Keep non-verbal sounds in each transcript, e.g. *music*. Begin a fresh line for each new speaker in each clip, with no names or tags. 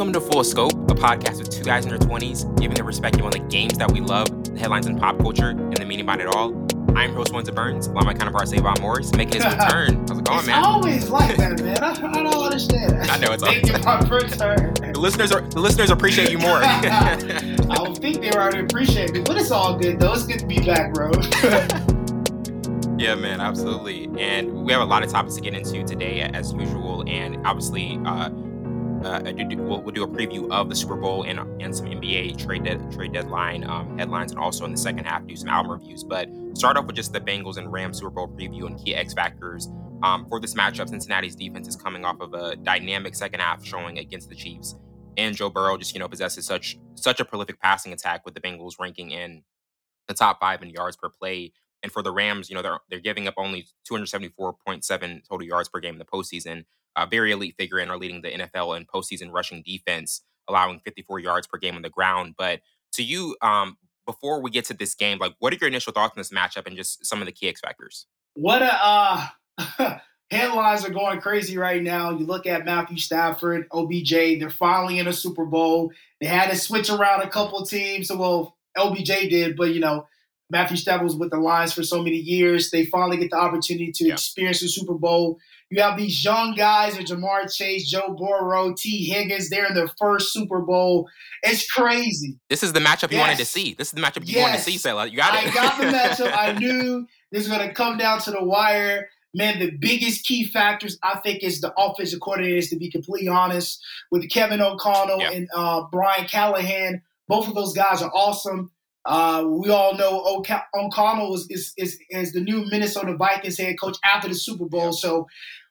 Welcome to Full Scope, a podcast with two guys in their 20s, giving their perspective on the games that we love, the headlines in pop culture, and the meaning behind it all. I'm host Windsor Burns, along my counterpart Savon Morris, making his *laughs* return. How's it going,
it's
man?
always like that, man. I, I don't *laughs* understand.
I know it's
for my return.
The listeners are the listeners appreciate you more. *laughs*
I don't think they already appreciate me, but it's all good though. It's good to be back, bro.
yeah, man, absolutely. And we have a lot of topics to get into today, as usual. And obviously, uh, uh, we'll, we'll, do a preview of the Super Bowl and, and some NBA trade de- trade deadline um, headlines, and also in the second half do some album reviews. But start off with just the Bengals and Rams Super Bowl preview and key X factors um, for this matchup. Cincinnati's defense is coming off of a dynamic second half showing against the Chiefs, and Joe Burrow just you know possesses such such a prolific passing attack with the Bengals ranking in the top five in yards per play. And for the Rams, you know they're they're giving up only 274.7 total yards per game in the postseason a very elite figure and are leading the NFL in postseason rushing defense, allowing 54 yards per game on the ground. But to you, um, before we get to this game, like what are your initial thoughts on this matchup and just some of the key X factors?
What a uh, *laughs* headlines are going crazy right now. You look at Matthew Stafford, OBJ, they're finally in a Super Bowl. They had to switch around a couple teams. So, well, OBJ did, but you know, Matthew Stafford was with the Lions for so many years. They finally get the opportunity to yeah. experience the Super Bowl. You have these young guys, and Ja'Marr Chase, Joe Burrow, T. Higgins. They're in their first Super Bowl. It's crazy.
This is the matchup yes. you wanted to see. This is the matchup you yes. wanted to see, Sailor. You got it.
I got the matchup. I *laughs* knew this was going to come down to the wire. Man, the biggest key factors I think is the offensive coordinators. To be completely honest, with Kevin O'Connell and uh, Brian Callahan, both of those guys are awesome. Uh, we all know O'Connell is, is, is, is, the new Minnesota Vikings head coach after the Super Bowl. So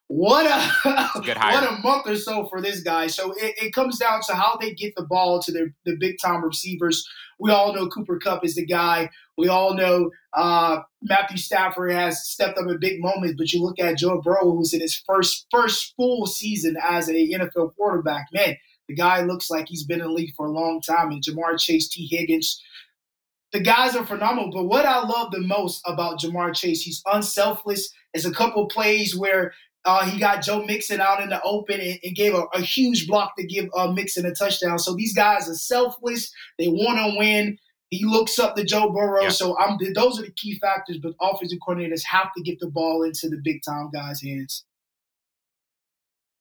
what a *laughs* what a month or so for this guy. So it, it, comes down to how they get the ball to their the big time receivers. We all know Cooper Kupp is the guy. We all know uh, Matthew Stafford has stepped up in big moments. But you look at Joe Burrow, who's in his first first full season as a NFL quarterback. Man, the guy looks like he's been in the league for a long time. And Ja'Marr Chase, T. Higgins, the guys are phenomenal. But what I love the most about Ja'Marr Chase, he's unselfish. There's a couple plays where uh, he got Joe Mixon out in the open and, and gave a, a, huge block to give uh, Mixon a touchdown. So these guys are selfless. They want to win. He looks up to Joe Burrow. Yeah. So I'm, those are the key factors. But offensive coordinators have to get the ball into the big time guys' hands.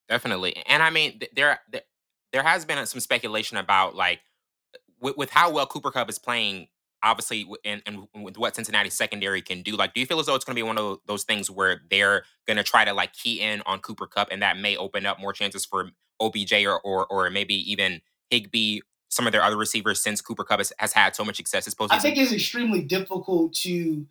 Definitely, and I mean there there has been some speculation about like with, with how well Cooper Kupp is playing obviously and, and with what Cincinnati secondary can do. Like, do you feel as though it's going to be one of those things where they're going to try to like key in on Cooper Kupp and that may open up more chances for OBJ or or, or maybe even Higby, some of their other receivers, since Cooper Kupp has, has had so much success this postseason?
I think it's extremely difficult to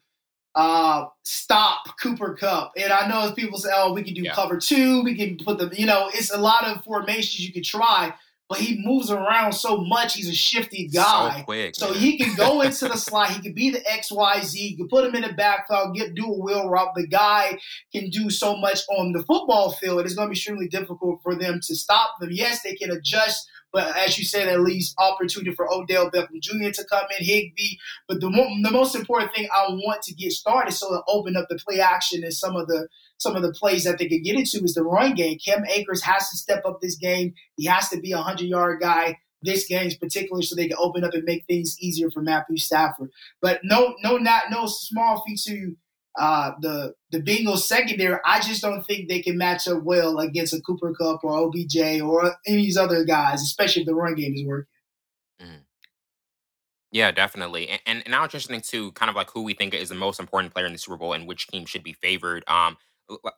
uh, stop Cooper Kupp. And I know as people say, oh, we can do yeah. cover two, we can put them, you know, it's a lot of formations you can try but he moves around so much. He's a shifty guy.
So quick.
So he can go *laughs* into the slot. He can be the XYZ. You can put him in the backfield, get do a wheel route. The guy can do so much on the football field. It's going to be extremely difficult for them to stop them. Yes, they can adjust. But as you said, at least opportunity for Odell Beckham Jr. to come in, Higby. But the, mo- the most important thing I want to get started so to open up the play action and some of the some of the plays that they could get into is the run game. Cam Akers has to step up this game. He has to be a 100 yard guy this game, particularly so they can open up and make things easier for Matthew Stafford. But no, no, not no small feat to uh, the the Bengals secondary. I just don't think they can match up well against a Cooper Kupp or OBJ or any of these other guys, especially if the run game is working. Mm.
Yeah, definitely. And, and now it's interesting to kind of like who we think is the most important player in the Super Bowl and which team should be favored. Um,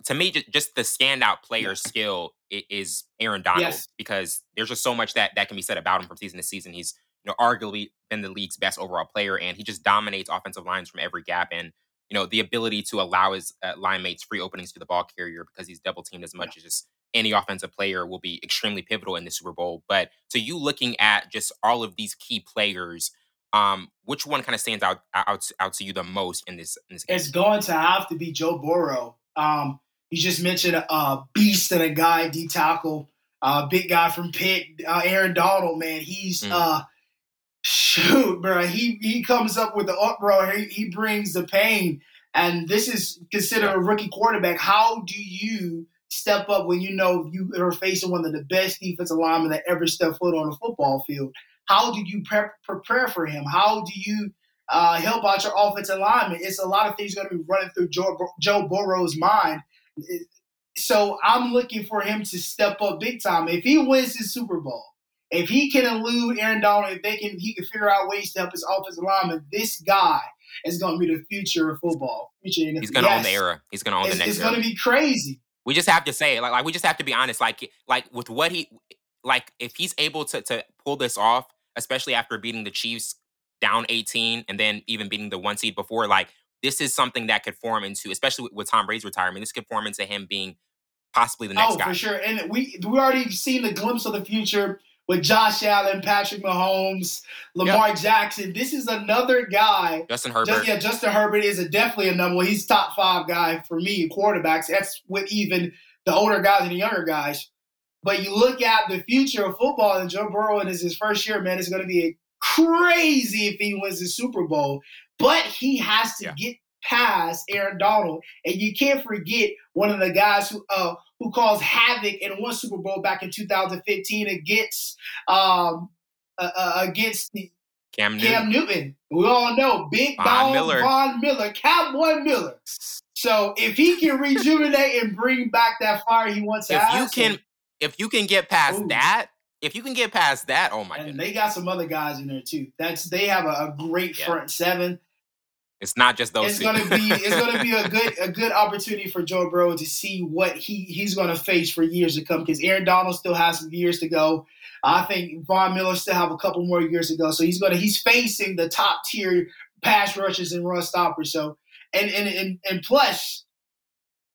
to me, just the standout player skill is Aaron Donald yes. because there's just so much that that can be said about him from season to season. He's you know arguably been the league's best overall player, and he just dominates offensive lines from every gap. And you know the ability to allow his uh, line mates free openings to the ball carrier because he's double teamed as much yeah. as just any offensive player will be extremely pivotal in the Super Bowl. But so you looking at just all of these key players, um, which one kind of stands out out out to you the most in this? In this
game? It's going to have to be Joe Burrow. Um, you just mentioned a beast and a guy D tackle, uh, big guy from Pitt, uh, Aaron Donald. Man, he's mm. uh, shoot, bro. He he comes up with the uproar. He, he brings the pain, and this is considered a rookie quarterback. How do you step up when you know you are facing one of the best defensive linemen that ever stepped foot on a football field? How do you pre- prepare for him? How do you uh, help out your offensive lineman? It's a lot of things going to be running through Joe, Joe Burrow's mind. So I'm looking for him to step up big time. If he wins the Super Bowl, if he can elude Aaron Donald, if they can, he can figure out ways to help his offensive lineman. This guy is going to be the future of football. Future
He's going to yes, own the era. He's going to own
the
next.
It's going to be crazy.
We just have to say. Like, like we just have to be honest. Like, like with what he, like if he's able to to pull this off, especially after beating the Chiefs down 18 and then even beating the one seed before, like this is something that could form into, especially with, with Tom Brady's retirement, this could form into him being possibly the next
oh,
guy.
for sure. And we we already seen the glimpse of the future with Josh Allen, Patrick Mahomes, Lamar yep. Jackson. This is another guy.
Justin Herbert.
Just, yeah, Justin Herbert is a definitely a number one. He's top five guy for me, quarterbacks. That's with even the older guys and the younger guys. But you look at the future of football, and Joe Burrow in his first year, man, it's going to be crazy if he wins the Super Bowl. But he has to yeah. get past Aaron Donald, and you can't forget one of the guys who uh, who caused havoc in one Super Bowl back in 2015 against um, uh, uh, against the
Cam Newton.
Cam Newton. We all know Big Von Miller. Von Miller, Cowboy Miller. So if he can rejuvenate and bring back that fire he wants to
if
have,
you can, if you can get past Ooh. that, if you can get past that, oh my god.
and
goodness.
they got some other guys in there too. That's they have a, a great yeah. front seven.
It's not just those.
It's two. gonna be it's gonna be a good *laughs* a good opportunity for Joe Burrow to see what he he's gonna face for years to come because Aaron Donald still has some years to go. I think Von Miller still have a couple more years to go. So he's gonna he's facing the top tier pass rushers and run stoppers. So and and and, and plus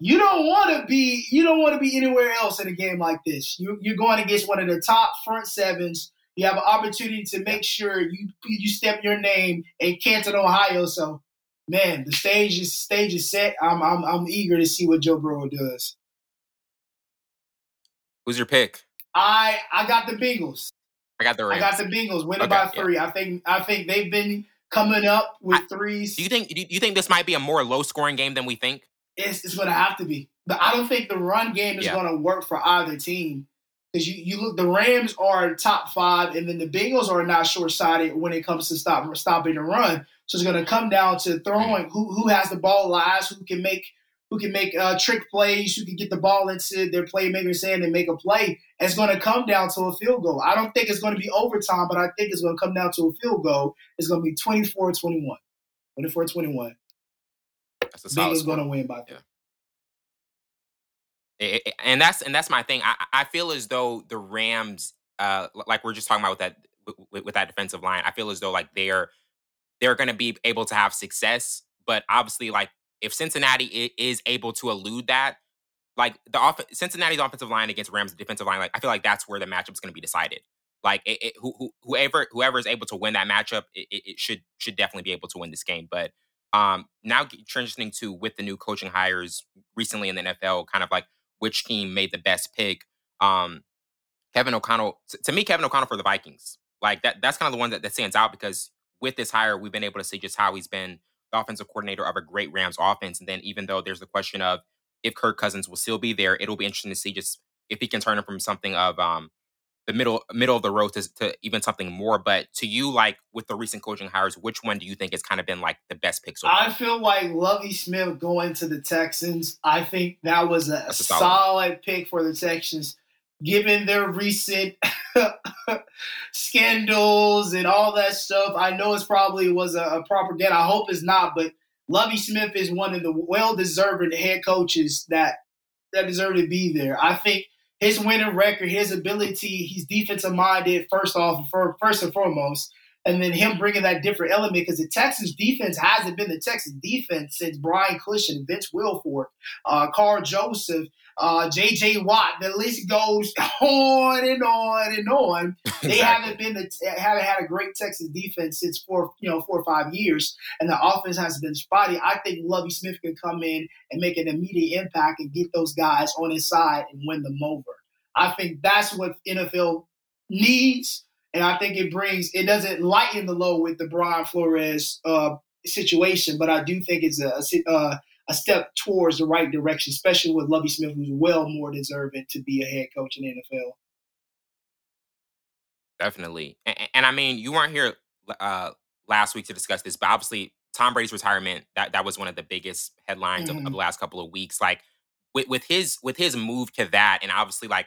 you don't want to be you don't want to be anywhere else in a game like this. You you're going against one of the top front sevens. You have an opportunity to make sure you you step your name in Canton, Ohio. So man, the stage is stage is set. I'm I'm I'm eager to see what Joe Burrow does.
Who's your pick?
I I got the Bengals.
I got the Rams.
I got the Bengals winning okay, by three. Yeah. I think I think they've been coming up with I, threes.
Do you think do you think this might be a more low scoring game than we think?
It's, it's going to have to be, but I don't think the run game is yeah. going to work for either team. Because you, you look, the Rams are top five, and then the Bengals are not short sighted when it comes to stop stopping the run. So it's going to come down to throwing who who has the ball last, who can make who can make uh, trick plays, who can get the ball into their playmaker's hand and make a play. And it's going to come down to a field goal. I don't think it's going to be overtime, but I think it's going to come down to a field goal. It's going to be 24-21. 24-21. That's a solid Bengals going to win by.
Yeah. and that's and that's my thing. I, I feel as though the Rams, uh, like we're just talking about with that with, with that defensive line, I feel as though like they're they're going to be able to have success. But obviously, like if Cincinnati is able to elude that, like the off- Cincinnati's offensive line against Rams' defensive line, like I feel like that's where the matchup's going to be decided. Like it, it, who, who, whoever whoever is able to win that matchup, it, it, should should definitely be able to win this game. But um, now transitioning to with the new coaching hires recently in the NFL, kind of like which team made the best pick. Um, Kevin O'Connell, to me, Kevin O'Connell for the Vikings, like that. That's kind of the one that, that stands out because with this hire, we've been able to see just how he's been the offensive coordinator of a great Rams offense. And then even though there's the question of if Kirk Cousins will still be there, it'll be interesting to see just if he can turn it from something of um the middle middle of the road to, to even something more. But to you, like with the recent coaching hires, which one do you think has kind of been like the best pick? So
I feel like Lovie Smith going to the Texans. I think that was a, a solid, solid pick for the Texans, given their recent *laughs* scandals and all that stuff. I know it's probably was a, a propaganda. I hope it's not, but Lovie Smith is one of the well-deserving head coaches that that deserve to be there. I think his winning record, his ability, he's defensive minded first off, for, first and foremost, and then him bringing that different element because the Texans defense hasn't been the Texans defense since Brian Cushing, Vince Wilfork, uh, Karl Joseph, uh, J.J. Watt. The list goes *laughs* on and on and on. *laughs* Exactly. They haven't been the, haven't had a great Texas defense since four you know four or five years, and the offense has been spotty. I think Lovie Smith can come in and make an immediate impact and get those guys on his side and win them over. I think that's what NFL needs, and I think it brings it doesn't lighten the load with the Brian Flores uh, situation, but I do think it's a, a uh, a step towards the right direction, especially with Lovie Smith, who's well more deserving to be a head coach in the NFL.
Definitely, and, and I mean, you weren't here uh, last week to discuss this, but obviously Tom Brady's retirement that that was one of the biggest headlines mm-hmm. of, of, the last couple of weeks. Like with with his with his move to that, and obviously like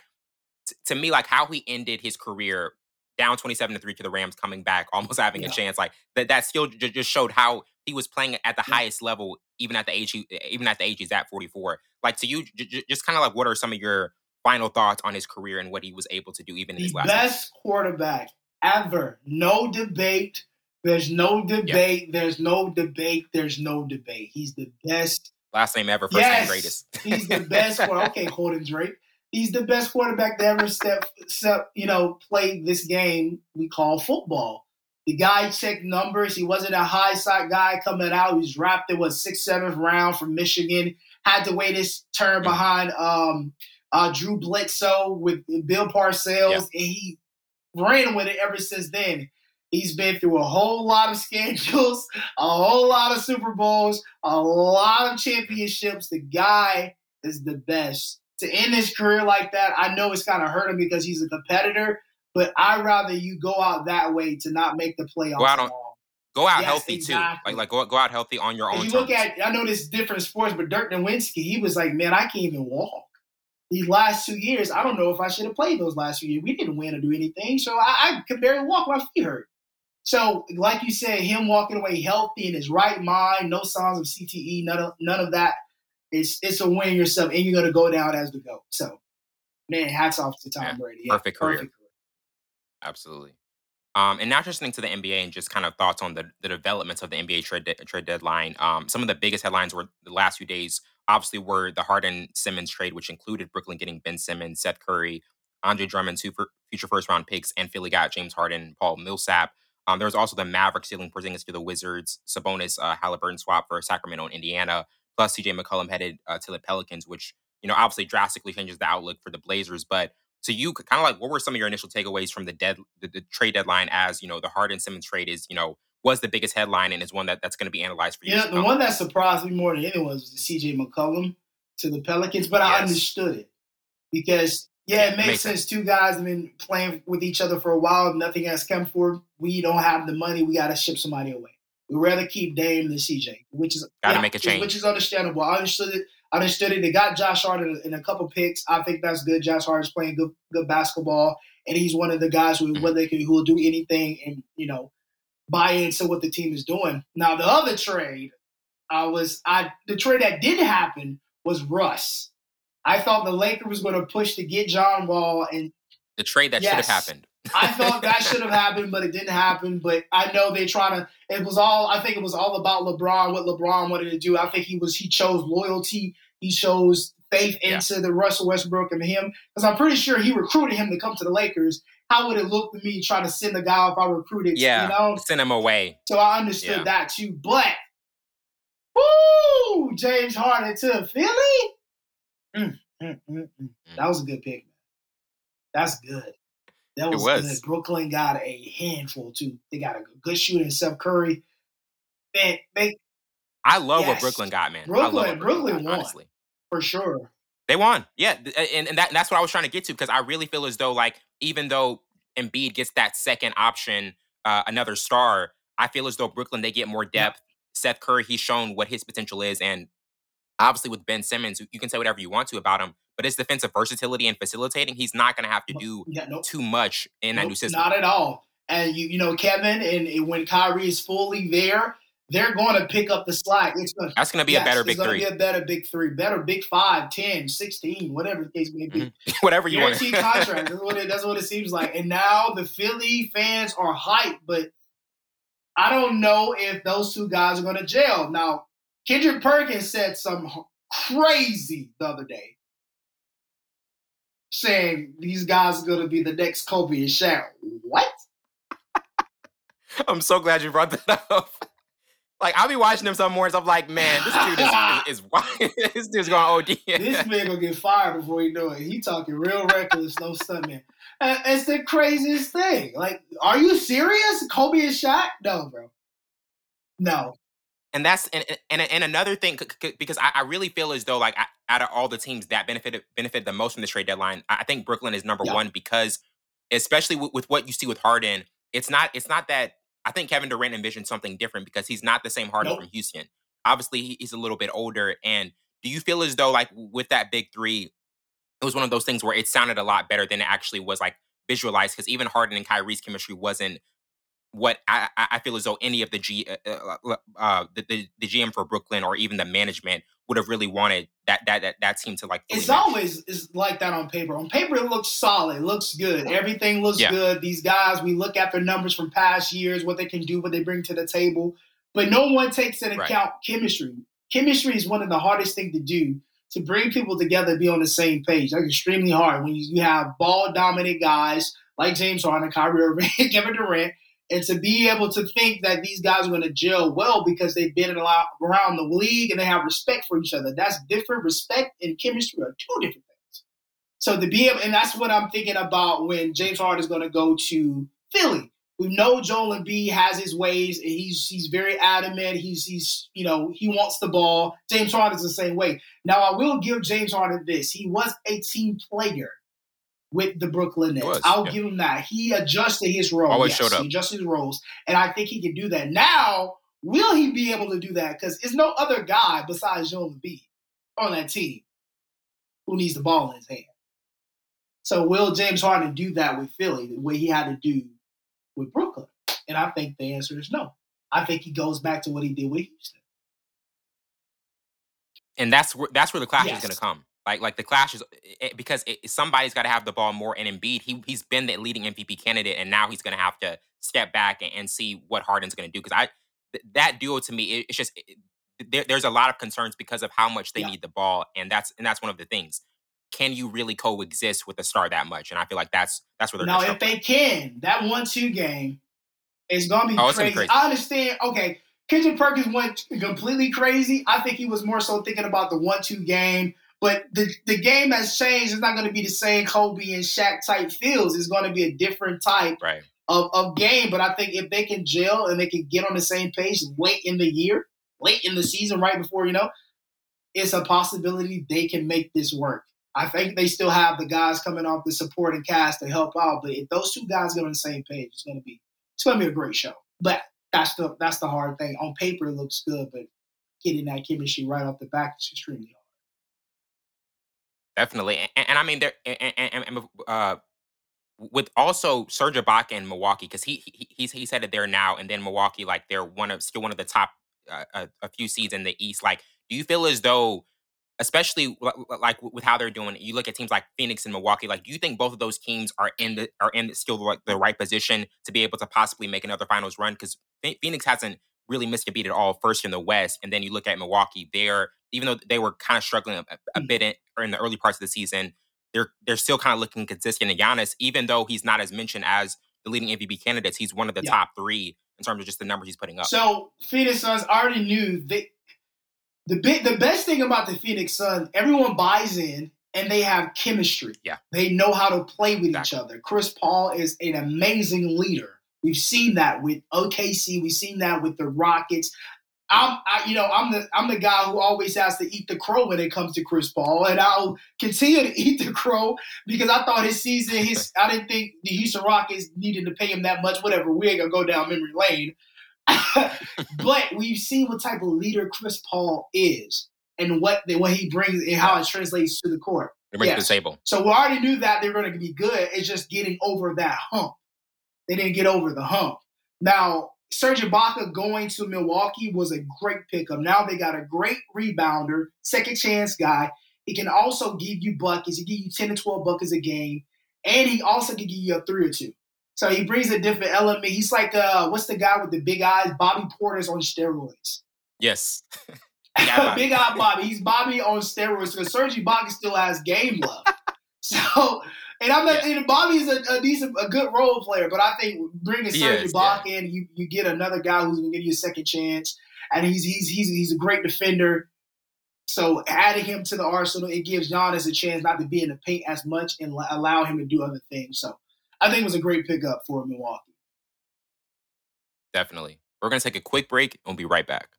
t- to me, like how he ended his career down 27 to 3 to the Rams coming back *laughs* almost having yeah. a chance like that that still j- just showed how he was playing at the yeah. highest level even at the age he, even at the age he's at 44 like to you j- just kind of like what are some of your final thoughts on his career and what he was able to do even in
the
his last
best quarterback ever no debate there's no debate. There's no debate. There's no debate. He's the best.
Last name ever, first yes, name greatest.
he's the best. okay, Holden Drake. He's the best quarterback to ever step, step, you know, play this game we call football. The guy checked numbers. He wasn't a high side guy coming out. He was drafted was sixth, seventh round from Michigan. Had to wait his turn behind um, uh, Drew Bledsoe with Bill Parcells, yeah. and he ran with it ever since then. He's been through a whole lot of schedules, a whole lot of Super Bowls, a lot of championships. The guy is the best. To end his career like that, I know it's kind of hurt him because he's a competitor, but I'd rather you go out that way to not make the playoffs. Go out, on,
go out yes, healthy exactly. too. Like like go, go out healthy on your own.
you look at, I know this different sports, but Dirk Nowitzki, he was like, man, I can't even walk these last two years, I don't know if I should have played those last few years. We didn't win or do anything, so I, I could barely walk. My feet hurt. So, like you said, him walking away healthy in his right mind, no signs of CTE, none of none of that. It's it's a win yourself, and you're gonna go down as the goat. So, man, hats off to Tom yeah, Brady.
Yeah, perfect, career. perfect career. Absolutely. Um, and now transitioning to the NBA and just kind of thoughts on the, the developments of the NBA trade de- trade deadline. Um, some of the biggest headlines were the last few days. Obviously, were the Harden Simmons trade, which included Brooklyn getting Ben Simmons, Seth Curry, Andre Drummond, two future first round picks, and Philly got James Harden, Paul Millsap. Um, there was also the Mavericks dealing Porzingis to the Wizards, Sabonis, uh, Halliburton swap for Sacramento and Indiana, plus CJ McCollum headed uh, to the Pelicans, which you know obviously drastically changes the outlook for the Blazers. But to you, kind of like, what were some of your initial takeaways from the dead the, the trade deadline? As you know, the Harden Simmons trade is you know was the biggest headline and is one that, that's going to be analyzed for you.
Yeah, the one that surprised me more than anyone was the CJ McCollum to the Pelicans, but yes. I understood it because yeah, it makes, makes sense. sense. Two guys have been playing with each other for a while. Nothing has come forward. We don't have the money. We got to ship somebody away. We'd rather keep Dame than CJ, which is
got to yeah, make a change,
which is understandable. I understood it. I understood it. They got Josh Hart in a couple picks. I think that's good. Josh Hart is playing good, good basketball, and he's one of the guys who, mm-hmm. they can, who will do anything and you know buy into what the team is doing. Now the other trade, I was I the trade that did happen was Russ. I thought the Lakers was going to push to get John Wall and
the trade that yes, should have happened.
I thought that should have happened, but it didn't happen. But I know they're trying to. It was all. I think it was all about LeBron. What LeBron wanted to do. I think he was. He chose loyalty. He chose faith into yeah. the Russell Westbrook and him. Because I'm pretty sure he recruited him to come to the Lakers. How would it look to me trying to send the guy if I recruited?
Yeah,
you know,
send him away.
So I understood yeah. that too. But, woo, James Harden to Philly. Mm. Mm, mm, mm. That was a good pick, man. That's good. That was, was, good. Brooklyn got a handful too. They got a good shooter in Seth Curry. Man, they.
I love yes. what Brooklyn got, man.
Brooklyn, Brooklyn, Brooklyn won honestly for sure.
They won, yeah, and, and that, that's what I was trying to get to because I really feel as though like even though Embiid gets that second option, uh, another star, I feel as though Brooklyn they get more depth. Yeah. Seth Curry, he's shown what his potential is, and obviously with Ben Simmons, you can say whatever you want to about him, but his defensive versatility and facilitating, he's not going to have to do yeah, nope. too much in nope, that new system.
Not at all. And you, you know, Kevin, and, and when Kyrie is fully there, they're going to pick up the slack. It's
gonna, That's going to be yes, a better big three.
Be a better big three, better big five, 10, 16, whatever the case may be. Mm-hmm. *laughs*
whatever you
Guaranteed want. contract. That's what, it, that's what it seems like. And now the Philly fans are hyped, but I don't know if those two guys are going to jail. Now, Kendrick Perkins said some crazy the other day, saying these guys are going to be the next Kobe and Shaq. What?
I'm so glad you brought that *laughs* up. Like I'll be watching them some mornings. I'm like, man, this dude is, *laughs* is, is *laughs* this dude's going OD.
this man gonna get fired before he know it. He talking real reckless, no stuntman. It's the craziest thing. Like, are you serious? Kobe and Shaq? No, bro. No
and that's and, and and another thing because I, I really feel as though like out of all the teams that benefited benefited the most from the trade deadline, I think Brooklyn is number yeah. one because especially with, with, what you see with Harden, it's not it's not that I think Kevin Durant envisioned something different because he's not the same Harden nope. from Houston. Obviously, he's a little bit older. And do you feel as though like with that big three, it was one of those things where it sounded a lot better than it actually was like visualized because even Harden and Kyrie's chemistry wasn't what I, I feel as though any of the G uh, uh, uh, uh, the, the, the GM for Brooklyn or even the management would have really wanted that that that, that team to like.
It's match. always is like that on paper. On paper, it looks solid, looks good. Everything looks yeah. good. These guys, we look at their numbers from past years, what they can do, what they bring to the table, but no one takes into right. account chemistry. Chemistry is one of the hardest thing to do to bring people together, be on the same page. That's extremely hard when you, you have ball dominant guys like James Harden, Kyrie Irving, *laughs* Kevin Durant and to be able to think that these guys are going to gel well because they've been around the league and they have respect for each other. That's different. Respect and chemistry are two different things. So to be able, and that's what I'm thinking about when James Harden is going to go to Philly. We know Joel Embiid has his ways, and he's he's very adamant. He's he's you know he wants the ball. James Harden is the same way. Now I will give James Harden this: he was a team player with the Brooklyn Nets. Was, I'll yeah. give him that. He adjusted his role. Always yes, showed up. He adjusted his roles, and I think he can do that. Now, will he be able to do that? Because there's no other guy besides Joel Embiid on that team who needs the ball in his hand. So will James Harden do that with Philly the way he had to do with Brooklyn? And I think the answer is no. I think he goes back to what he did with Houston.
And that's where that's where the clash yes. is going to come. Like like the clash is it, eh, because it, somebody's got to have the ball more. And Embiid, he he's been the leading MVP candidate, and now he's going to have to step back and, and see what Harden's going to do. Because I th- that duo to me, it, it's just there, there's a lot of concerns because of how much they yeah. need the ball, and that's and that's one of the things. Can you really coexist with a star that much? And I feel like that's that's where they're
now. If they can, that one-two game is gonna be oh, crazy. crazy. I understand. Okay, Kendrick Perkins went completely crazy. I think he was more so thinking about the one-two game but the, the game has changed. It's not going to be the same Kobe and Shaq type feels. It's going to be a different type
right.
of, of game. But I think if they can gel and they can get on the same page late in the year, late in the season, right before, you know, it's a possibility they can make this work. I think they still have the guys coming off the supporting cast to help out. But if those two guys get on the same page, it's gonna be it's gonna be a great show. But that's the that's the hard thing. On paper it looks good, but getting that chemistry right off the back is extremely hard.
Definitely, and, and I mean, there and, and, and uh, with also Serge Ibaka in Milwaukee because he, he he's he said it there now, and then Milwaukee like they're one of still one of the top uh, a, uh, a, few seeds in the East. Like, do you feel as though, especially like with how they're doing, you look at teams like Phoenix and Milwaukee. Like, do you think both of those teams are in the are in the, still the, the right position to be able to possibly make another finals run? Because Phoenix hasn't really missed a beat at all first in the West. And then you look at Milwaukee, they're even though they were kind of struggling a, a mm. bit in, in the early parts of the season, they're they're still kind of looking consistent. And Giannis, even though he's not as mentioned as the leading MVP candidates, he's one of the yeah. top three in terms of just the numbers he's putting up.
So Phoenix Suns already knew they the big the best thing about the Phoenix Suns, everyone buys in and they have chemistry.
Yeah.
They know how to play with exactly. each other. Chris Paul is an amazing leader. We've seen that with OKC. We've seen that with the Rockets. I'm, I, you know, I'm the I'm the guy who always has to eat the crow when it comes to Chris Paul, and I'll continue to *laughs* eat the crow because I thought his season, his I didn't think the Houston Rockets needed to pay him that much. Whatever, we ain't gonna go down memory lane. *laughs* but we've seen what type of leader Chris Paul is, and what the, what he brings and how it translates to the court.
It brings yes. to the table.
So we already knew that they're going to be good. It's just getting over that hump. They didn't get over the hump. Now, Serge Ibaka going to Milwaukee was a great pickup. Now they got a great rebounder, second chance guy. He can also give you buckets. He give you 10 to 12 buckets a game. And he also can give you a three or two. So he brings a different element. He's like, uh, what's the guy with the big eyes? Bobby Portis on steroids.
Yes. *laughs*
big eye Bobby. He's Bobby on steroids because Serge Ibaka still has game love. *laughs* so and I'm not. And Bobby's a, a, decent, a good role player, but I think bringing Serge Ibaka yeah. in, you you get another guy who's gonna give you a second chance, and he's he's he's he's a great defender. So adding him to the arsenal, it gives Giannis a chance not to be in the paint as much and allow him to do other things. So I think it was a great pickup for Milwaukee.
Definitely. We're gonna take a quick break and we'll be right back.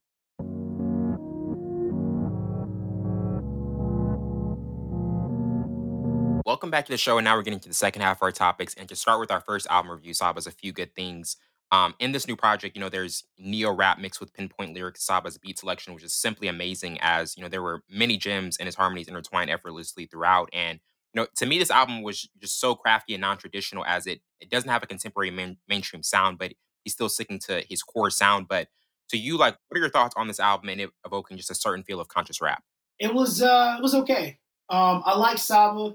Welcome back to the show. And now we're getting to the second half of our topics. And to start with our first album review, Saba's A Few Good Things. Um, in this new project, you know, there's neo rap mixed with pinpoint lyrics, Saba's beat selection, which is simply amazing. As you know, there were many gems and his harmonies intertwined effortlessly throughout. And you know, to me, this album was just so crafty and non-traditional, as it it doesn't have a contemporary main, mainstream sound, but he's still sticking to his core sound. But to you, like, what are your thoughts on this album and it evoking just a certain feel of conscious rap?
It was uh, it was okay. Um, I like Saba.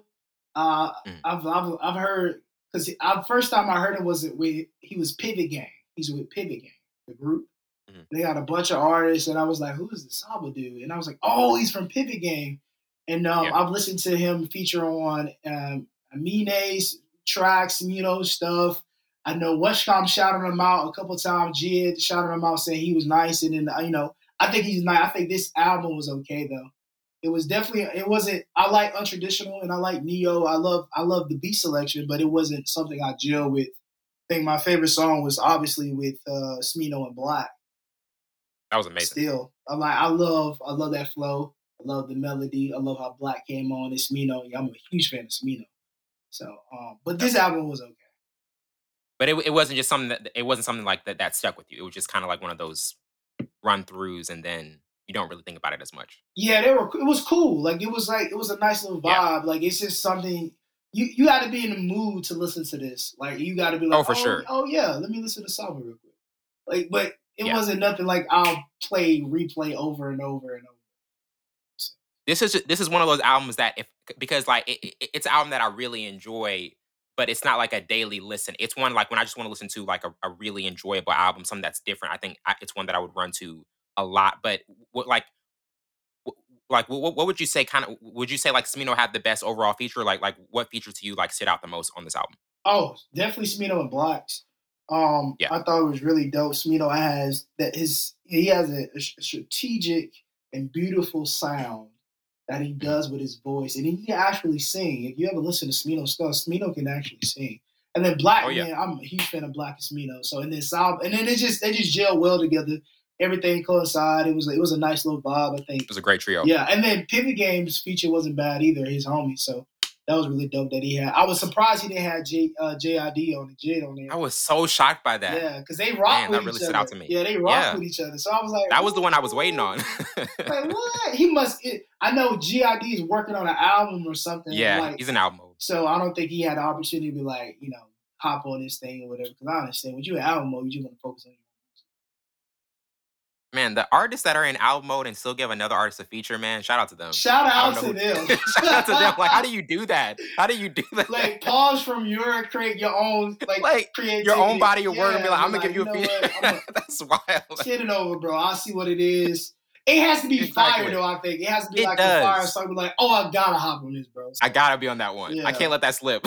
Uh, mm. I've, I've I've heard because the first time I heard it was with he was Pivot Gang. He's with Pivot Gang, the group. Mm-hmm. They got a bunch of artists, and I was like, "Who is the Saba dude?" And I was like, "Oh, he's from Pivot Gang." And um, yeah. I've listened to him feature on um, Amine's tracks, you know, stuff. I know Westcom shouted him out a couple times. JID shouted him out saying he was nice, and then you know, I think he's nice. I think this album was okay though it was definitely it wasn't I like untraditional and I like neo. I love I love the beat selection, but it wasn't something I gel with. I think my favorite song was obviously with uh Smino and 6LACK.
That was amazing.
Still, I'm like I love I love that flow. I love the melody. I love how 6LACK came on. And Smino. Yeah, I'm a huge fan of Smino. So, um, but this album was okay.
But it, it wasn't just something that it wasn't something like that that stuck with you. It was just kind of like one of those run throughs, and then you don't really think about it as much.
Yeah, they were. It was cool. Like it was like it was a nice little vibe. Yeah. Like it's just something you you got to be in the mood to listen to this. Like you got to be like,
oh for oh, sure.
Oh yeah, let me listen to Saba real quick. Like, but it yeah. wasn't nothing like I'll play replay over and over and over.
This is this is one of those albums that if because like it, it, it's an album that I really enjoy, but it's not like a daily listen. It's one like when I just want to listen to like a, a really enjoyable album, something that's different. I think I, it's one that I would run to a lot. But what like like what, what would you say kind of would you say like Smino had the best overall feature? Like like what feature to you like sit out the most on this album?
Oh, definitely Smino and 6LACK's. Um, yeah. I thought it was really dope. Smino has that his he has a, a strategic and beautiful sound that he mm-hmm. does with his voice, and he can actually sing. If you ever listen to Smino stuff, Smino can actually sing. And then Black, oh, yeah. man, I'm a huge fan of 6LACK and Smino. So and then Sal, and then it just they just gel well together everything coincided. It was it was a nice little vibe. I think
it was a great trio.
Yeah, and then Pivot Gang's feature wasn't bad either. His homie, so that was really dope that he had. I was surprised he didn't have J uh, JID on the JID on there.
I was so shocked by that.
Yeah, because they rock Man, with that really each stood other. out to me. Yeah, they rock yeah. with each other. So I was like,
that was the one I was waiting on. *laughs*
like *laughs* what? He must. It, I know JID is working on an album or something.
Yeah,
like,
he's an album.
So I don't think he had the opportunity to be like, you know, hop on this thing or whatever. Because I understand when you an album mode, you just want to focus on
Man, the artists that are in album mode and still give another artist a feature, man, shout out to them.
Shout out to them. *laughs*
shout out to them. Like, how do *laughs* you do that? How do you do that?
Like, pause from your create your own *laughs* like, like creativity.
your own body of work yeah, and be like, I'm gonna give you, a feature. That's wild.
Send it over, bro. I'll see what it is. It has to be exactly. fire though. I think it has to be it like does. a fire song. Like, oh, I gotta hop on this, bro.
I gotta be on that one. Yeah. I can't let that slip.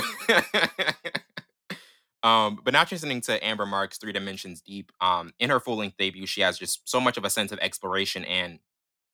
Um, but now transitioning to Amber Mark's, Three Dimensions Deep. Um, in her full length debut, she has just so much of a sense of exploration, and you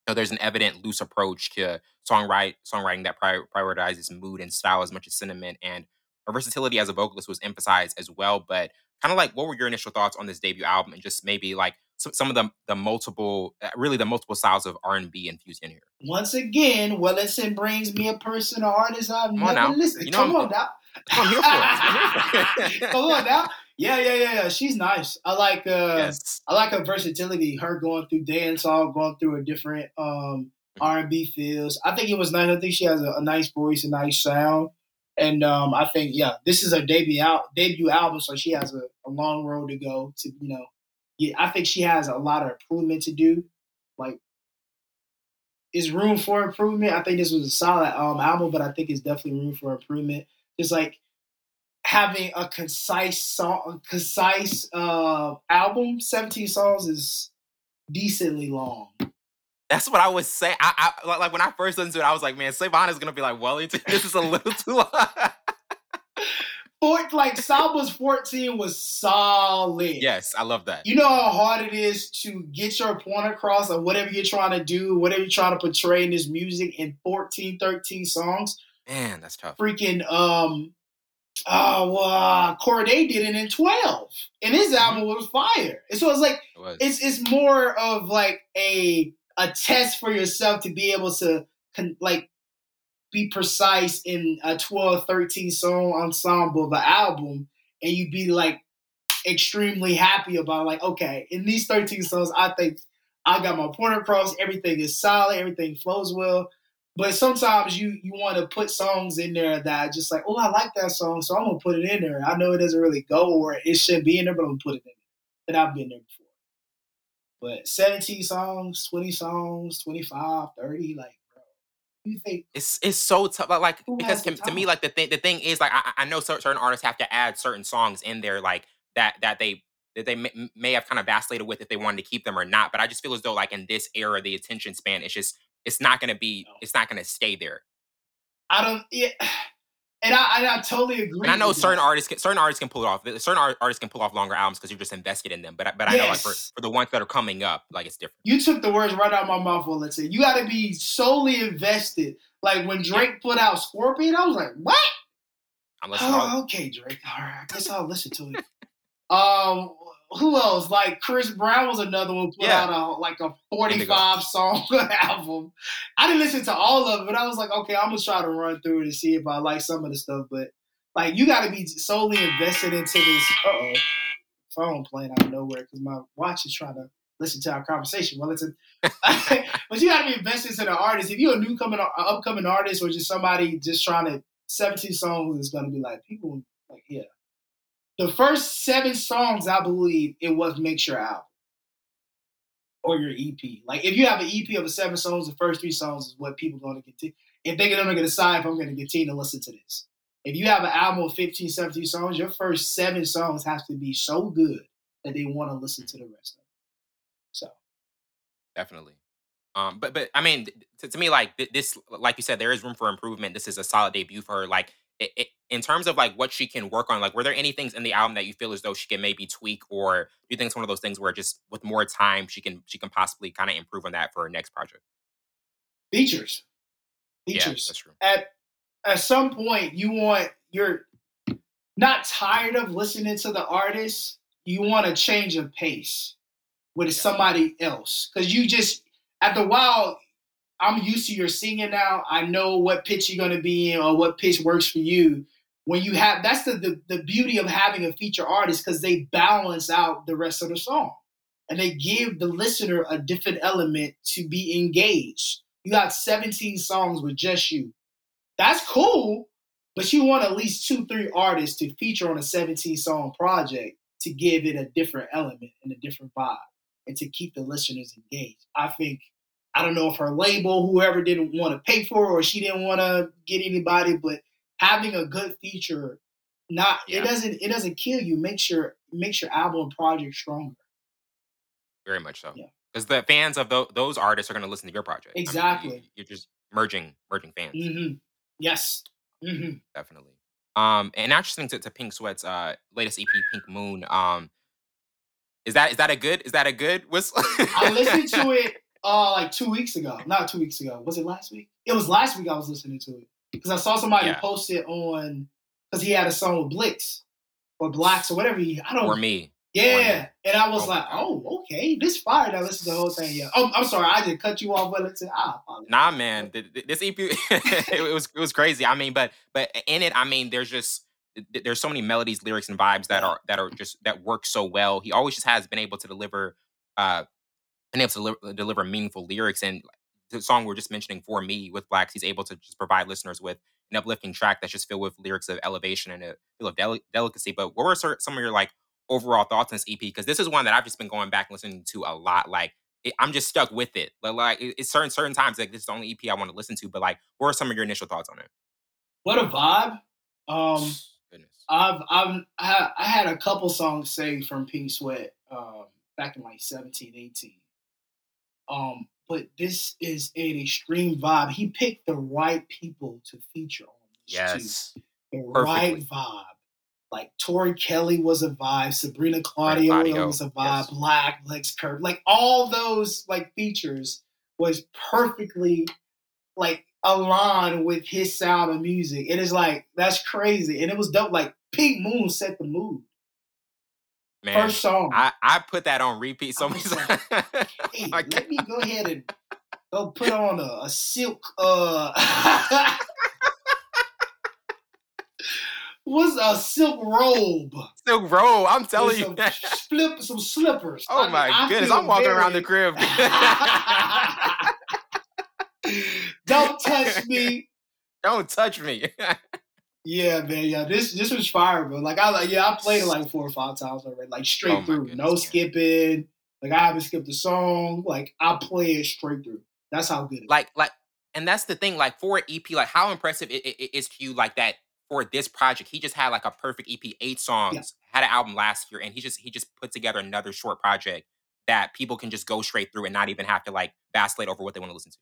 know, there's an evident loose approach to songwrite songwriting that pri- prioritizes mood and style as much as sentiment. And her versatility as a vocalist was emphasized as well. But kind of like, what were your initial thoughts on this debut album, and just maybe like some, some of the the multiple, uh, really the multiple styles of R and B infused in here?
Once again, Wellington brings me a person or artist I've Come never listened. You know, Come on now. *laughs* I'm here for it. *laughs* Come on now. Yeah, yeah, yeah, yeah. She's nice. I like uh yes. I like her versatility. Her going through dance all, going through a different um mm-hmm. R and B feels. I think it was nice. I think she has a, a, nice voice, a nice sound. And um I think, yeah, this is her debut out debut album, so she has a, a long road to go to, you know. Yeah, I think she has a lot of improvement to do. Like is room for improvement. I think this was a solid um, album, but I think it's definitely room for improvement just like having a concise song, concise uh, album. Seventeen songs is decently long.
That's what I would say. I, I like when I first listened to it, I was like, man, Savon is gonna be like Wellington. *laughs* This is a little too long.
Fort, like Saba's 14 was solid.
Yes, I love that.
You know how hard it is to get your point across of whatever you're trying to do, whatever you're trying to portray in this music in 14, 13 songs.
Man, that's tough.
Freaking um uh Cordae did it in 12. And his mm-hmm. album was fire. And so it's like it was. it's it's more of like a a test for yourself to be able to con- like be precise in a 12, 13 song ensemble of an album, and you'd be like extremely happy about like, okay, in these 13 songs, I think I got my point across, everything is solid, everything flows well. But sometimes you you want to put songs in there that just like, oh, I like that song, so I'm gonna put it in there. I know it doesn't really go or it shouldn't be in there, but I'm gonna put it in there. And I've been there before. But 17 songs, 20 songs, 25, 30, like bro. you think?
It's it's so tough like because to, to, me like the thing the thing is like I, I know certain artists have to add certain songs in there like that that they that they may, may have kind of vacillated with if they wanted to keep them or not but i just feel as though like in this era the attention span is just it's not to be it's not to stay there.
I don't yeah *sighs* and I, and I totally agree.
And I know certain artists, can, certain artists can pull it off. Certain artists can pull off longer albums because you're just invested in them. But but I yes. know like for, for the ones that are coming up, like it's different.
You took the words right out of my mouth. Well, let's say you got to be solely invested. Like when Drake yeah. put out Scorpion, I was like, what? I'm listening. Oh, okay, Drake. All right, I guess *laughs* I'll listen to it. um, who else? Like Chris Brown was another one put yeah. out a like a 45 song *laughs* album. I didn't listen to all of it, but I was like, okay, I'm gonna try to run through it and see if I like some of the stuff. But like you gotta be solely invested into this uh-oh phone playing out of nowhere because my watch is trying to listen to our conversation. Well, listen, *laughs* but you gotta be invested into the artist. If you're a new coming upcoming artist or just somebody just trying to 17 songs is gonna be like people like, yeah, the first seven songs, I believe, it was Make Your Album or your EP. Like if you have an EP of seven songs, the first three songs is what people going to continue. If they're going to decide if I'm going to continue to listen to this. If you have an album of 15, 17 songs, your first seven songs have to be so good that they want to listen to the rest of it. So,
definitely. Um, but but I mean, to, to me, like this, like you said, there is room for improvement. This is a solid debut for her. Like it, it, in terms of like what she can work on, like were there any things in the album that you feel as though she can maybe tweak, or do you think it's one of those things where just with more time she can she can possibly kind of improve on that for her next project?
Features, features. Yeah, that's true. At at some point, you want you're not tired of listening to the artist. You want to change of pace with yeah. somebody else because you just after a while I'm used to your singing now. I know what pitch you're gonna be in or what pitch works for you. When you have that's the the, the beauty of having a feature artist because they balance out the rest of the song and they give the listener a different element to be engaged. You got 17 songs with just you. That's cool, but you want at least two, three artists to feature on a 17 song project to give it a different element and a different vibe and to keep the listeners engaged. I think I don't know if her label, whoever didn't want to pay for her or she didn't want to get anybody, but having a good feature, not yeah. it doesn't it doesn't kill you. Makes your makes your album project stronger.
Very much so. Yeah. Because the fans of th- those artists are going to listen to your project.
Exactly. I mean,
you, are just merging merging fans.
Mm-hmm. Yes.
Mm-hmm. Definitely. Um, and actually, to, to Pink Sweat's uh latest EP, Pink Moon. Um, is that is that a good is that a good whistle?
I listened to *laughs* it uh like two weeks ago. Not two weeks ago. Was it last week? It was last week I was listening to it. Because I saw somebody yeah. post it on because he had a song with Blix or Blacks or whatever he I don't
Or me.
Yeah. And I was oh like, oh, okay, this fire. Now listen to the whole thing. Yeah. Oh, I'm sorry, I did cut you off, but it's ah,
nah, man. This EP, *laughs* it was it was crazy. I mean, but but in it, I mean, there's just there's so many melodies, lyrics, and vibes that are that are just that work so well. He always just has been able to deliver uh and able to deliver, uh, deliver meaningful lyrics. And the song we are just mentioning for me with Blacks, he's able to just provide listeners with an uplifting track that's just filled with lyrics of elevation and a feel of del- delicacy. But what were some of your like overall thoughts on this EP? Because this is one that I've just been going back and listening to a lot. Like it, I'm just stuck with it. But like it's certain certain times like this is the only EP I want to listen to. But like, what are some of your initial thoughts on it?
What a vibe. Um, *sighs* Goodness. I've I've I had a couple songs saved from Pink Sweat um, back in like 17, 18. Um, but this is an extreme vibe. He picked the right people to feature on this
yes.
too. The Perfectly. right vibe. Like Tori Kelly was a vibe, Sabrina Claudio, Claudio was a vibe, yes. Black, Lex Curve, like all those like features was perfectly like aligned with his sound of music. It is like that's crazy, and it was dope. Like Pink Moon set the mood.
Man, First song. I, I put that on repeat so many
times. *laughs* hey, let me go ahead and Go put on a, a silk. Uh, *laughs* what's a silk robe?
Silk robe. I'm telling you.
Slip, some slippers.
Oh I my mean, goodness! I'm walking around the crib. *laughs*
Don't touch me.
Don't touch me.
Yeah, man. Yeah, this this was fire, bro. Like I like, yeah, I played it like four or five times already, like straight oh through, goodness, no man. skipping. Like I haven't skipped a song. Like I play it straight through. That's how good.
Like like, and that's the thing. Like for an EP, like how impressive it, it, it is to you, like that for this project. He just had like a perfect EP, eight songs. Yeah. Had an album last year, and he just he just put together another short project that people can just go straight through and not even have to like vacillate over what they want to listen to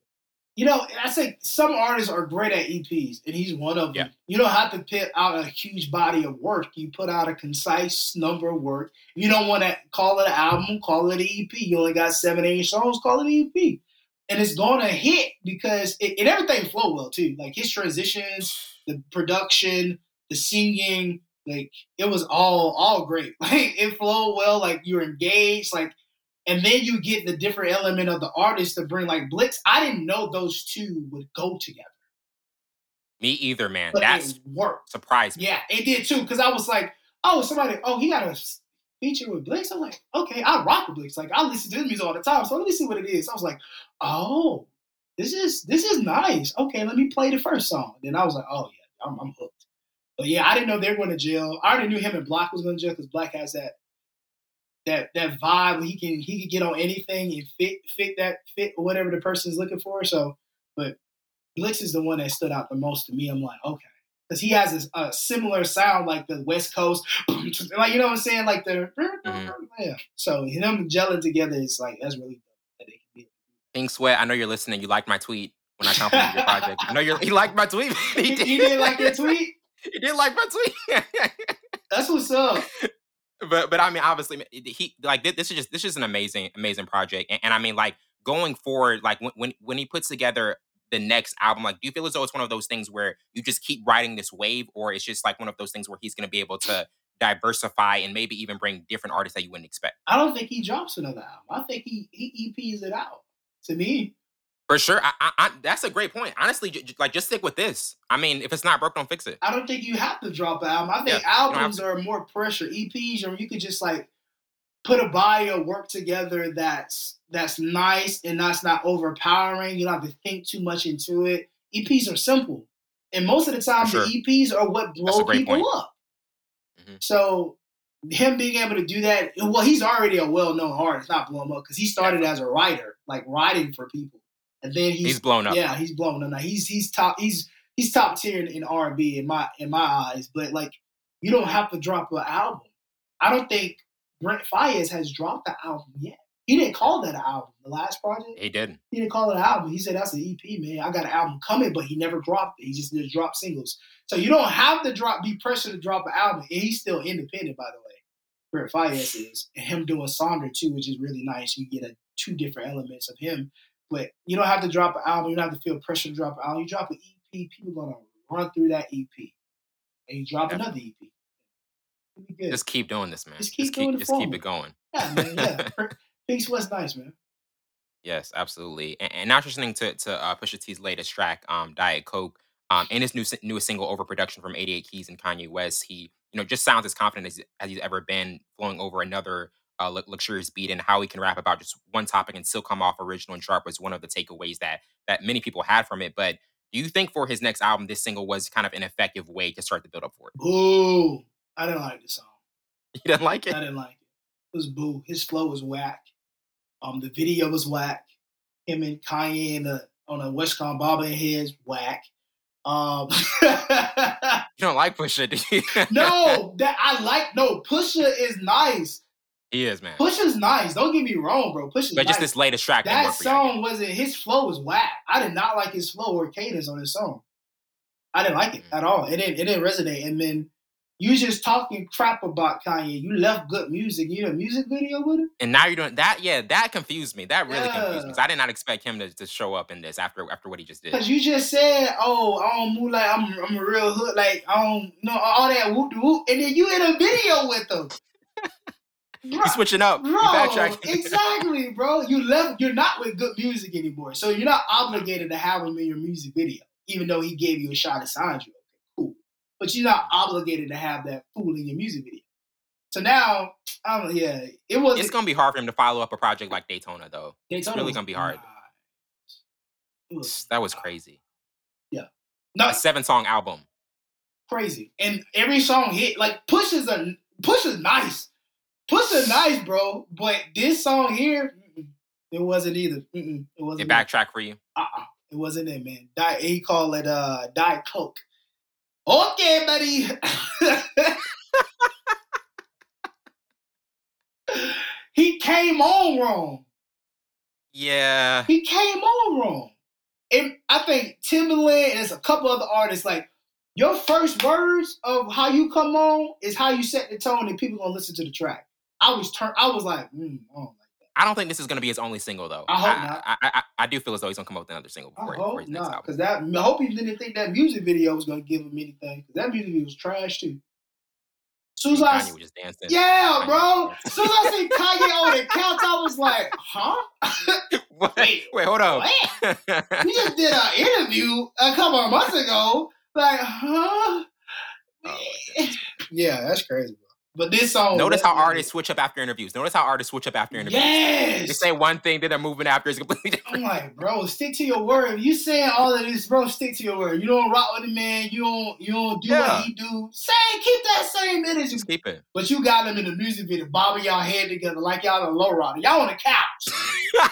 you know, I say some artists are great at EPs, and he's one of them. Yeah. You don't have to put out a huge body of work. You put out a concise number of work. You don't want to call it an album, call it an EP. You only got seven, eight songs, call it an EP. And it's going to hit because it, and everything flow well too. Like his transitions, the production, the singing, like it was all all great. *laughs* Like it flowed well. Like you're engaged. Like and then you get the different element of the artist to bring like Blix. I didn't know those two would go together.
Me either, man. But That's worked. Surprised
me. Yeah, it did too. Because I was like, oh, somebody, oh, he got a feature with Blix. I'm like, okay, I rock with Blix. Like I listen to his music all the time. So let me see what it is. I was like, oh, this is this is nice. Okay, let me play the first song. Then I was like, oh yeah, I'm, I'm hooked. But yeah, I didn't know they were going to jail. I already knew him and 6LACK was going to jail because 6LACK has that that that vibe. He can he can get on anything and fit fit that fit whatever the person is looking for. So, but Blix is the one that stood out the most to me. I'm like, okay, because he has a, a, similar sound like the West Coast, *clears throat* like you know what I'm saying, like the mm-hmm. yeah. So them gelling together is like that's really dope.
Pink Sweat, I know you're listening. You liked my tweet when I complimented your project. I know you're. he liked my tweet. *laughs*
he, did. he didn't like your tweet. *laughs*
He didn't like my tweet. *laughs*
that's what's up
but but I mean, obviously, he like this is just this is an amazing amazing project, and, and I mean, like going forward, like when, when when he puts together the next album, like do you feel as though it's one of those things where you just keep riding this wave, or it's just like one of those things where he's going to be able to diversify and maybe even bring different artists that you wouldn't expect?
I don't think he drops another album. I think he he EPs it out. To me,
for sure, I, I, I, that's a great point. Honestly, j- like just stick with this. I mean, if it's not broke, don't fix it.
I don't think you have to drop an album. I think yeah, albums are more pressure. EPs, or you could just like put a body of work together that's that's nice and that's not overpowering. You don't have to think too much into it. EPs are simple, and most of the time, sure. the EPs are what blow people point. up. Mm-hmm. So him being able to do that, well, he's already a well-known artist, not blow him up because he started yeah. as a writer, like writing for people. And then he's,
he's blown up.
Yeah, he's blown up. Now he's he's top he's he's top tier in, in R and B in my in my eyes. But like you don't have to drop an album. I don't think Brent Faiyaz has dropped the album yet. He didn't call that an album. The last project.
He didn't.
He didn't call it an album. He said that's an EP, man. I got an album coming, but he never dropped it. He just did drop singles. So you don't have to drop be pressured to drop an album. And he's still independent, by the way. Brent Faiyaz is. And him doing Sonder too, which is really nice. You get a two different elements of him but you don't have to drop an album. You don't have to feel pressure to drop an album. You drop an EP, people gonna run through that EP, and you drop another EP.
Just keep doing this, man. Just keep just doing keep, Just keep it going.
Yeah, man. Yeah, *laughs* Pink Sweat's nice, man.
Yes, absolutely. And, and now listening to to uh, Pusha T's latest track, um, Diet Coke, um, and his new newest single, Overproduction from 88 Keys and Kanye West. He, you know, just sounds as confident as, as he's ever been, flowing over another uh, luxurious beat and how he can rap about just one topic and still come off original and sharp was one of the takeaways that that many people had from it. But do you think for his next album, this single was kind of an effective way to start the build up for it?
Boo! I didn't like the song. *laughs*
You didn't like it?
I didn't like it. It was boo. His flow was whack. Um, the video was whack. Him and Kanye the on a Westcon bobbing heads whack. Um, *laughs*
you don't like Pusha, do you?
no, that I like. No, Pusha is nice.
He is, man.
Push is nice. Don't get me wrong, bro. Pusha's
But just this latest track.
That song wasn't his flow was whack. I did not like his flow or cadence on his song. I didn't like it mm-hmm. at all. It didn't it didn't resonate. And then you just talking crap about Kanye. You left good music. You did a music video with him.
And now you're doing that. Yeah, that confused me. That really yeah. confused me. I did not expect him to, to show up in this after after what he just did.
Because you just said, "Oh, I don't move like I'm I'm a real hood. Like I don't you know all that whoop whoop," and then you in a video with him.
You switching up.
Bro, *laughs* exactly, bro. You left. You're not with good music anymore, so you're not obligated to have him in your music video, even though he gave you a shot at. Okay, cool, but you're not obligated to have that fool in your music video. So now, I don't. yeah, it was.
It's gonna be hard for him to follow up a project like Daytona, though. Daytona it's really gonna be hard. Was, that was crazy.
Yeah,
no, a seven song album.
Crazy, and every song hit. Like Push is a Push is nice. Push is nice, bro. But this song here, it wasn't either. Mm-mm, it wasn't.
It backtrack for you.
Uh uh It wasn't it, man. Diet, he called it uh Diet Coke. Okay, buddy. *laughs* he came on wrong.
Yeah.
He came on wrong. And I think Timbaland and there's a couple other artists like your first words of how you come on is how you set the tone and people gonna listen to the track. I was turn I was like, mm, I don't
I don't think this is going to be his only single though.
I hope I, not.
I, I, I, do feel as though he's going to come up with another single
before, I hope before his next not, album. Because that I hope he didn't think that music video was going to give him anything. Because that music video was trash too.
Soon as I, was just dancing.
Yeah, bro. As soon as I see Kanye on the couch, I was like, huh? *laughs*
wait, wait, hold on. *laughs*
he just did an interview a couple of months ago. Like, huh? Oh, *laughs* yeah, that's crazy, bro. But this song.
Notice how artists switch up after interviews. Notice how artists switch up after interviews.
Yes.
They say one thing, then they're moving after. It's completely *laughs* different.
I'm like, bro, stick to your word. If you saying all of this, bro, stick to your word. You don't rock with the man. You don't. You don't do yeah. what he do. Same. Keep that same energy.
Just keep it.
But you got him in the music video, bobbing y'all head together like y'all in a low rider. Y'all on the couch. *laughs*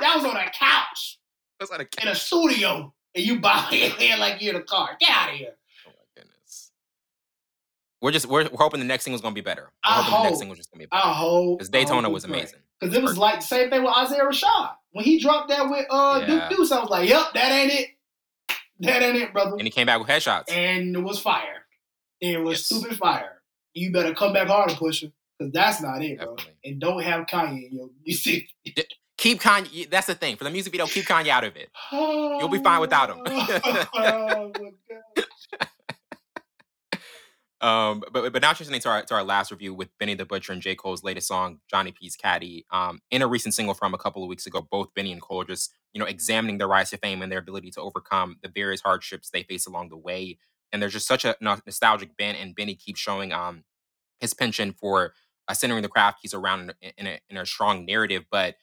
y'all was on a couch.
That's on a couch.
In a studio, and you bobbing your head like you're in a car. Get out of here.
We're just we're, we're hoping the next single is gonna be better. We're
I
hoping
hope.
the next single just gonna be better.
I hope.
Because Daytona was amazing.
Because it was like the same thing with Isaiah Rashad. When he dropped that with uh yeah. Duke Deuce, I was like, yep, that ain't it. That ain't it, brother.
And he came back with headshots.
And it was fire. It was yes. stupid fire. You better come back harder, Pusha. Because that's not it, bro. And don't have Kanye in your you see.
Keep Kanye. That's the thing for the music video. Keep Kanye out of it. You'll be fine without him. *laughs* oh, *laughs* Um, but but now transitioning to our to our last review with Benny the Butcher and J Cole's latest song Johnny P's Caddy. Um, in a recent single from a couple of weeks ago, both Benny and Cole just you know examining their rise to fame and their ability to overcome the various hardships they face along the way. And there's just such a nostalgic band, and Benny keeps showing um his penchant for uh, centering the craft he's around in, in a in a strong narrative, but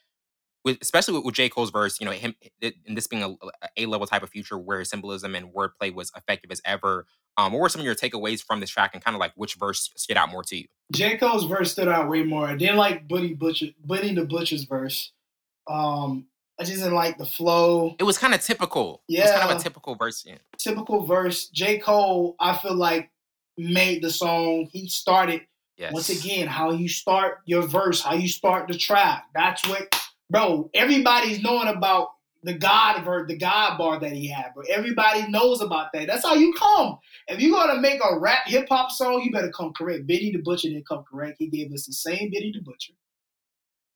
with, especially with, with, J. Cole's verse, you know, him and this being a, a level type of future where symbolism and wordplay was effective as ever. Um, what were some of your takeaways from this track and kind of like which verse stood out more to you?
J. Cole's verse stood out way more. I didn't like Buddy Butcher, Buddy the Butcher's verse. Um, I just didn't like the flow.
It was kind of typical. Yeah, It's kind of a typical verse. Yeah.
Typical verse. J. Cole, I feel like made the song. He started yes. once again how you start your verse, how you start the track. That's what, bro. Everybody's knowing about the God the God bar that he had, bro. Everybody knows about that. That's how you come. If you're gonna make a rap hip hop song, you better come correct. Biddy the Butcher didn't come correct. He gave us the same Biddy the Butcher.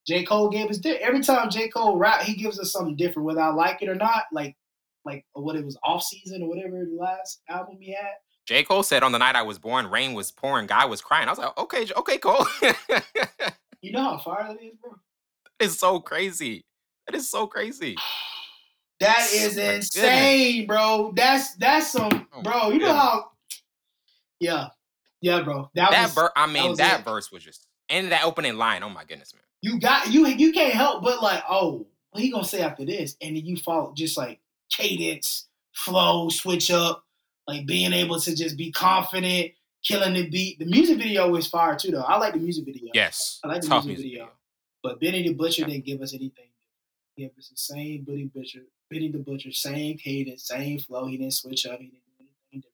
J. Cole gave us di- every time J. Cole rap, he gives us something different, whether I like it or not. Like, like what it was off season or whatever the last album he had.
J. Cole said on the night I was born, rain was pouring, guy was crying. I was like, okay, okay, Cole. *laughs*
you know how far that is, bro.
It's so crazy. That is so crazy. *sighs*
That is insane, bro. That's that's some, oh bro. You know how? Yeah, yeah, bro.
That, that was, ver- I mean, that, that verse was just and that opening line. Oh my goodness, man.
You got you. You can't help but like, oh, what he gonna say after this? And then you follow just like cadence, flow, switch up, like being able to just be confident, killing the beat. The music video is fire too, though. I like the music video.
Yes,
I like the music, music video. video. But Benny the Butcher didn't give us anything. He gave us the same Benny Butcher Benny the Butcher, same cadence, same flow. He didn't switch up. He didn't do anything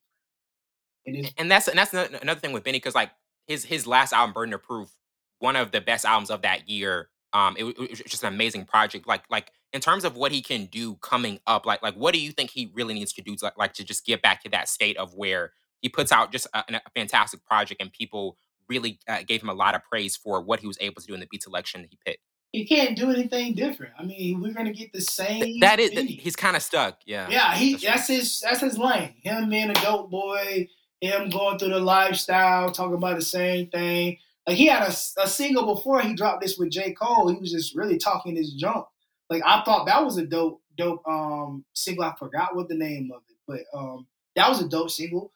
different. And, and that's and that's another thing with Benny because like his his last album, Burden of Proof, one of the best albums of that year. Um, it, it was just an amazing project. Like like in terms of what he can do coming up, like like what do you think he really needs to do to like, like to just get back to that state of where he puts out just a, a fantastic project and people really uh, gave him a lot of praise for what he was able to do in the beat selection that he picked
he can't do anything different. I mean, we're gonna get the same.
That is, thing. he's kind of stuck. Yeah.
Yeah, he that's, that's his that's his lane. Him being a dope boy, him going through the lifestyle, talking about the same thing, Like he had a, a single before he dropped this with J. Cole. He was just really talking his junk. Like I thought that was a dope, dope um single. I forgot what the name of it, but um that was a dope single.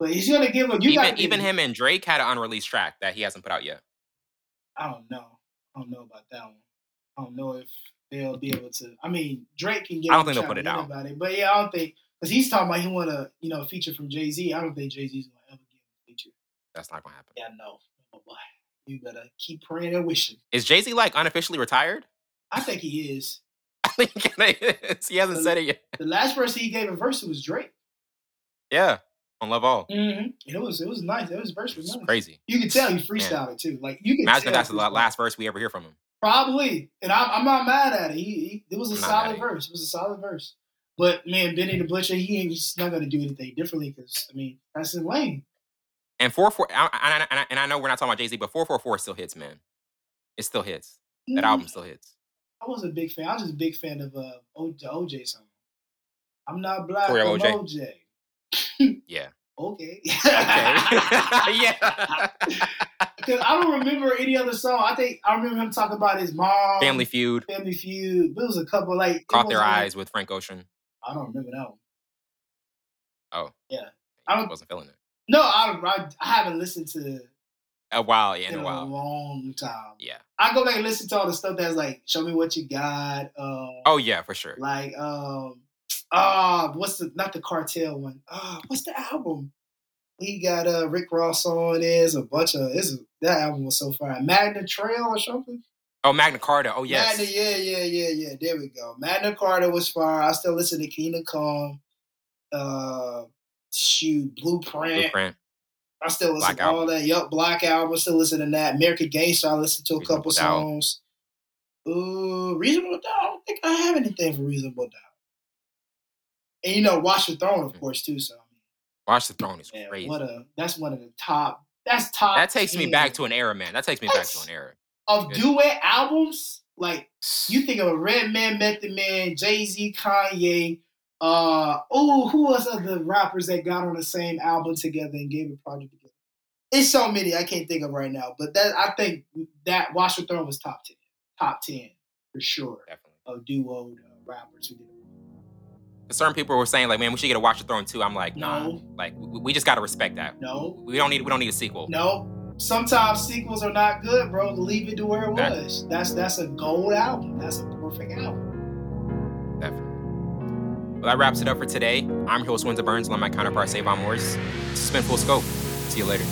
But he's gonna give a you
even even him and Drake had an unreleased track that he hasn't put out yet.
I don't know. I don't know about that one. I don't know if they'll be able to. I mean, Drake can get.
I don't think they'll put it out.
About it, but yeah, I don't think because he's talking about he want a you know feature from Jay Z. I don't think Jay Z's gonna ever get a feature.
That's not gonna happen.
Yeah, no, no boy. You better keep praying and wishing.
Is Jay Z like unofficially retired?
I think he is. *laughs*
I think he is. He hasn't
the,
said it yet.
The last person he gave a verse to was Drake.
Yeah, on Love All.
Mm-hmm. It was it was nice. It was verse was nice.
crazy.
You can tell he freestyled it too. Like you can.
Imagine that's the last verse we ever hear from him.
Probably, and I'm, I'm not mad at it. He, he it was a solid verse. It was a solid verse. But man, Benny the Butcher, he ain't he's not gonna do anything differently because I mean that's his lane.
And four four, and I, and I know we're not talking about Jay Z, but four four four still hits, man. It still hits. That mm. album still hits.
I wasn't a big fan. I was just a big fan of uh o- the OJ song. I'm not black. I'm OJ.
OJ. *laughs* yeah.
Okay. *laughs*
okay. *laughs* yeah.
Because I don't remember any other song. I think I remember him talking about his mom.
Family Feud.
Family Feud. But it was a couple like
Caught Their Eyes with Frank Ocean.
I don't remember that one.
Oh.
Yeah. I don't,
wasn't feeling it.
No, I, I, I haven't listened to
a while, yeah,
in,
in a while,
a long time.
Yeah,
I go back and listen to all the stuff that's like, show me what you got. Um,
oh yeah, for sure.
Like, um, ah, uh, what's the not the cartel one? Ah, uh, what's the album? He got uh Rick Ross on. Is a bunch of it's that album was so far. Magna Trail or something.
Oh, Magna Carta. Oh yes.
Magna, yeah, yeah, yeah, yeah. There we go. Magna Carta was fire. I still listen to Kingdom Come. Uh, shoot, Blueprint.
Blueprint.
I still listen Black to all that. Yup, Black Album. Still listen to that. American Gangster. I listen to a Reasonable couple Doubt. songs. Ooh, Reasonable Doubt. I don't think I have anything for Reasonable Doubt. And you know, Watch the Throne, of mm. course, too. So
Watch the Throne is crazy.
What a that's one of the top. That's top.
That takes 10. me back to an era, man. That takes me that's, back to an era
of duet albums. Like you think of a Redman, Method Man, Jay Z, Kanye. Uh oh, who was the rappers that got on the same album together and gave a project together? It's so many I can't think of right now, but that I think that Watch the Throne was top ten, top ten for sure.
Definitely
of duo uh, rappers who did
certain people were saying like, man, we should get a Watch the Throne too. I'm like, nah, no. like we, we just gotta respect that.
No,
we don't need we don't need a sequel.
No, sometimes sequels are not good, bro. Leave it to where it that, was. That's that's a gold album. That's a perfect album.
Definitely. Well, that wraps it up for today. I'm your host, Windsor Burns, along my counterpart, Savon Morris. This has been Full Scope. See you later.